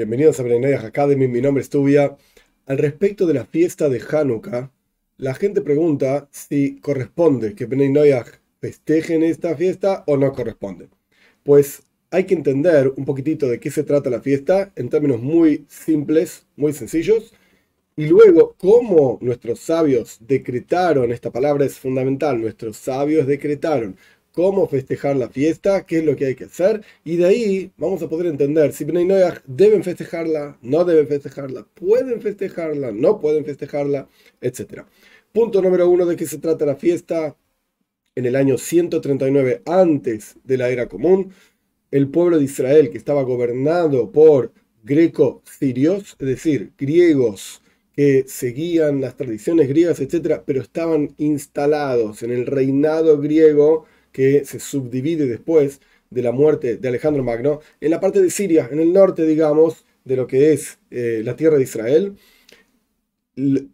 Bienvenidos a Brenayah Academy, mi nombre es Tubia. Al respecto de la fiesta de Hanukkah, la gente pregunta si corresponde que Bnei festejen esta fiesta o no corresponde. Pues hay que entender un poquitito de qué se trata la fiesta en términos muy simples, muy sencillos, y luego cómo nuestros sabios decretaron, esta palabra es fundamental, nuestros sabios decretaron cómo festejar la fiesta, qué es lo que hay que hacer, y de ahí vamos a poder entender si Bnei Noach deben festejarla, no deben festejarla, pueden festejarla, no pueden festejarla, etc. Punto número uno de qué se trata la fiesta. En el año 139 antes de la era común, el pueblo de Israel, que estaba gobernado por greco-sirios, es decir, griegos que seguían las tradiciones griegas, etc., pero estaban instalados en el reinado griego que se subdivide después de la muerte de Alejandro Magno, en la parte de Siria, en el norte, digamos, de lo que es eh, la tierra de Israel.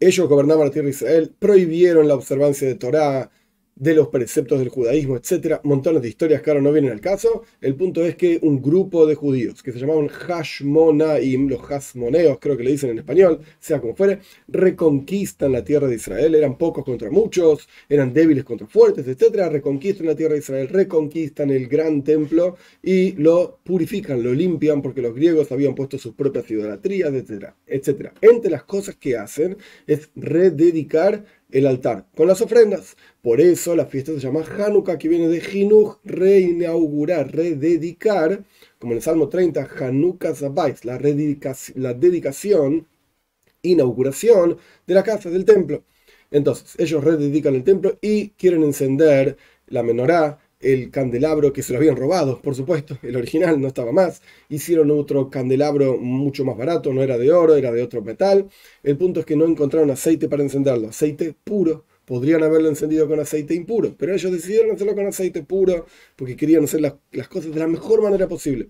Ellos gobernaban la tierra de Israel, prohibieron la observancia de Torá, de los preceptos del judaísmo, etcétera, montones de historias que ahora no vienen al caso. El punto es que un grupo de judíos que se llamaban Hashmonaim, los Hashmoneos, creo que le dicen en español, sea como fuere, reconquistan la tierra de Israel. Eran pocos contra muchos, eran débiles contra fuertes, etcétera. Reconquistan la tierra de Israel, reconquistan el gran templo y lo purifican, lo limpian, porque los griegos habían puesto sus propias idolatrías, etcétera, etcétera. Entre las cosas que hacen es rededicar el altar con las ofrendas. Por eso la fiesta se llama Hanukkah, que viene de Jinuj, reinaugurar, rededicar, como en el Salmo 30, Hanukkah Zabais, la, la dedicación, inauguración de la casa, del templo. Entonces, ellos rededican el templo y quieren encender la menorá, el candelabro que se lo habían robado, por supuesto, el original no estaba más. Hicieron otro candelabro mucho más barato, no era de oro, era de otro metal. El punto es que no encontraron aceite para encenderlo, aceite puro. Podrían haberlo encendido con aceite impuro, pero ellos decidieron hacerlo con aceite puro porque querían hacer las, las cosas de la mejor manera posible.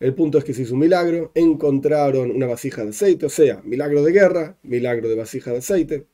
El punto es que se hizo un milagro, encontraron una vasija de aceite, o sea, milagro de guerra, milagro de vasija de aceite,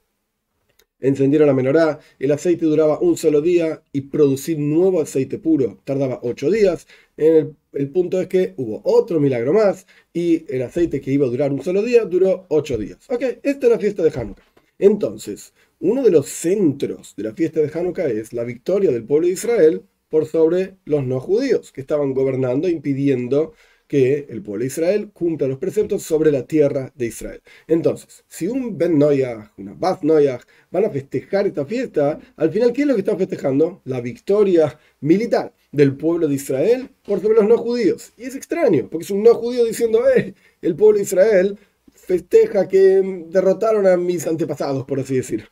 encendieron la menorá, el aceite duraba un solo día y producir nuevo aceite puro tardaba ocho días. El, el, punto es que hubo otro milagro más y el aceite que iba a durar un solo día duró ocho días. Ok, esta es la fiesta de Hanukkah. Entonces, uno de los centros de la fiesta de Hanukkah es la victoria del pueblo de Israel por sobre los no judíos que estaban gobernando, impidiendo que el pueblo de Israel cumpla los preceptos sobre la tierra de Israel. Entonces, si un Ben Noyach, una Baz Noyach van a festejar esta fiesta, al final, ¿qué es lo que están festejando? La victoria militar del pueblo de Israel por sobre los no judíos. Y es extraño, porque es un no judío diciendo, eh, el pueblo de Israel festeja que derrotaron a mis antepasados, por así decir.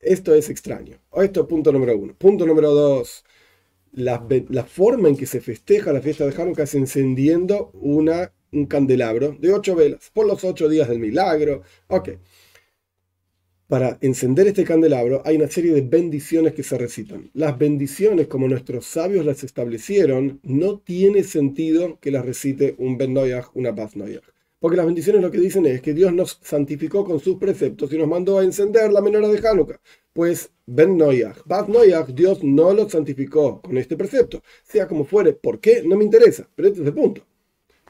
Esto es extraño. Esto es punto número uno. Punto número dos la, forma en que se festeja la fiesta de Hanukkah es encendiendo una, un candelabro de ocho velas por los ocho días del milagro. Ok. Para encender este candelabro hay una serie de bendiciones que se recitan. Las bendiciones, como nuestros sabios las establecieron, no tiene sentido que las recite un Ben Noyach, una Baz Noyach. Porque las bendiciones lo que dicen es que Dios nos santificó con sus preceptos y nos mandó a encender la menora de Hanukkah. Pues Ben Noyach, Bad Noyach, Dios no lo santificó con este precepto. Sea como fuere, ¿por qué? No me interesa, pero este es el punto.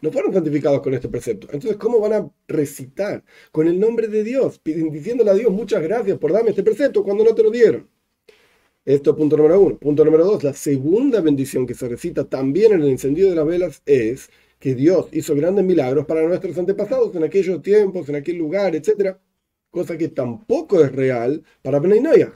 No fueron santificados con este precepto. Entonces, ¿cómo van a recitar con el nombre de Dios, diciéndole a Dios muchas gracias por darme este precepto cuando no te lo dieron? Esto es punto número uno. Punto número dos, la segunda bendición que se recita también en el encendido de las velas es que Dios hizo grandes milagros para nuestros antepasados en aquellos tiempos, en aquel lugar, etc. Cosa que tampoco es real para Bnei.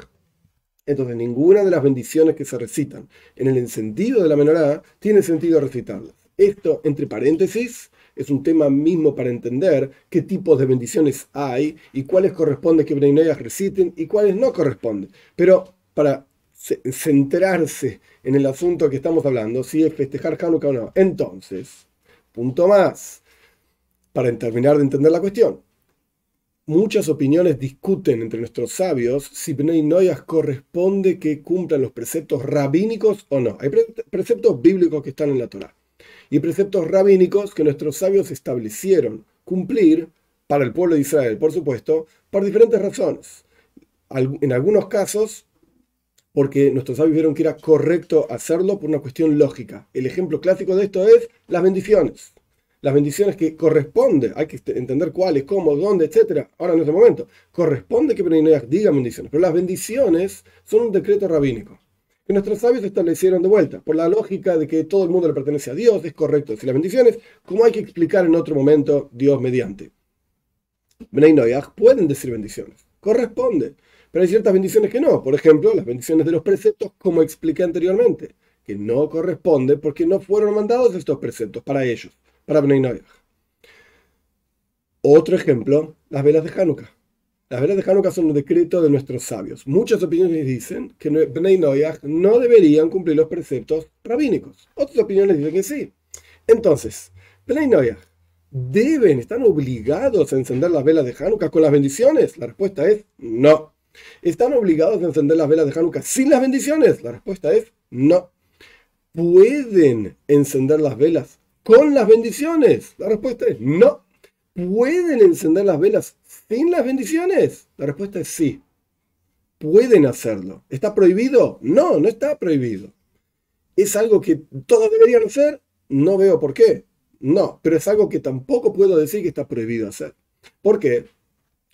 Entonces, ninguna de las bendiciones que se recitan en el encendido de la menorá tiene sentido recitarlas. Esto, entre paréntesis, es un tema mismo para entender qué tipos de bendiciones hay y cuáles corresponde que Bnei reciten y cuáles no corresponden. Pero para centrarse en el asunto que estamos hablando, si es festejar Hanukkah o no. Entonces, Punto más, para terminar de entender la cuestión. Muchas opiniones discuten entre nuestros sabios si Bnei Noyas corresponde que cumplan los preceptos rabínicos o no. Hay preceptos bíblicos que están en la Torah y preceptos rabínicos que nuestros sabios establecieron cumplir para el pueblo de Israel, por supuesto, por diferentes razones. En algunos casos, porque nuestros sabios vieron que era correcto hacerlo por una cuestión lógica. El ejemplo clásico de esto es las bendiciones. Las bendiciones que corresponde, hay que entender cuáles, cómo, dónde, etcétera. Ahora en este momento, corresponde que Bnei Noyaj diga bendiciones, pero las bendiciones son un decreto rabínico que nuestros sabios establecieron de vuelta, por la lógica de que todo el mundo le pertenece a Dios, es correcto decir las bendiciones, como hay que explicar en otro momento, Dios mediante. Bnei Noyaj pueden decir bendiciones, corresponde, pero hay ciertas bendiciones que no, por ejemplo, las bendiciones de los preceptos, como expliqué anteriormente, que no corresponde porque no fueron mandados estos preceptos para ellos, para Bnei. Otro ejemplo, las velas de Hanukkah. Las velas de Hanukkah son un decreto de nuestros sabios. Muchas opiniones dicen que Bnei no deberían cumplir los preceptos rabínicos. Otras opiniones dicen que sí. Entonces, Bnei ¿deben, están obligados a encender las velas de Hanukkah con las bendiciones? La respuesta es no. ¿Están obligados a encender las velas de Hanukkah sin las bendiciones? La respuesta es no. ¿Pueden encender las velas con las bendiciones? La respuesta es no. ¿Pueden encender las velas sin las bendiciones? La respuesta es sí. Pueden hacerlo. ¿Está prohibido? No, no está prohibido. ¿Es algo que todos deberían hacer? No veo por qué. No, pero es algo que tampoco puedo decir que está prohibido hacer. ¿Por qué?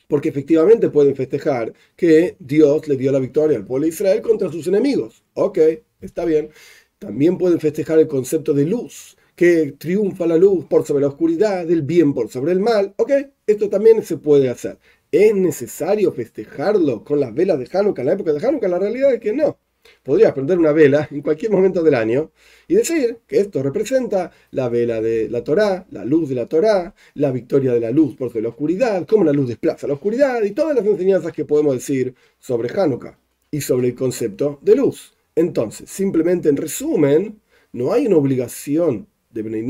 Porque efectivamente pueden festejar que Dios le dio la victoria al pueblo de Israel contra sus enemigos. Ok, está bien. También pueden festejar el concepto de luz, que triunfa la luz por sobre la oscuridad, del bien por sobre el mal. Ok, esto también se puede hacer. ¿Es necesario festejarlo con las velas de Hanukkah en la época de Hanukkah? La realidad es que no. Podrías prender una vela en cualquier momento del año y decir que esto representa la vela de la Torá, la luz de la Torá, la victoria de la luz por sobre la oscuridad, cómo la luz desplaza la oscuridad y todas las enseñanzas que podemos decir sobre Hanukkah y sobre el concepto de luz. Entonces, simplemente en resumen, no hay una obligación de Bnei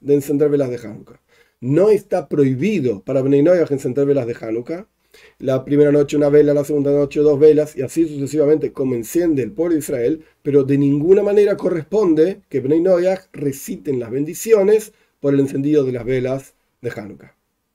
de encender velas de Hanukkah. No está prohibido para Bnei encender velas de Hanukkah. La primera noche una vela, la segunda noche dos velas y así sucesivamente como enciende el pueblo de Israel, pero de ninguna manera corresponde que Bnei reciten las bendiciones por el encendido de las velas de Hanukkah.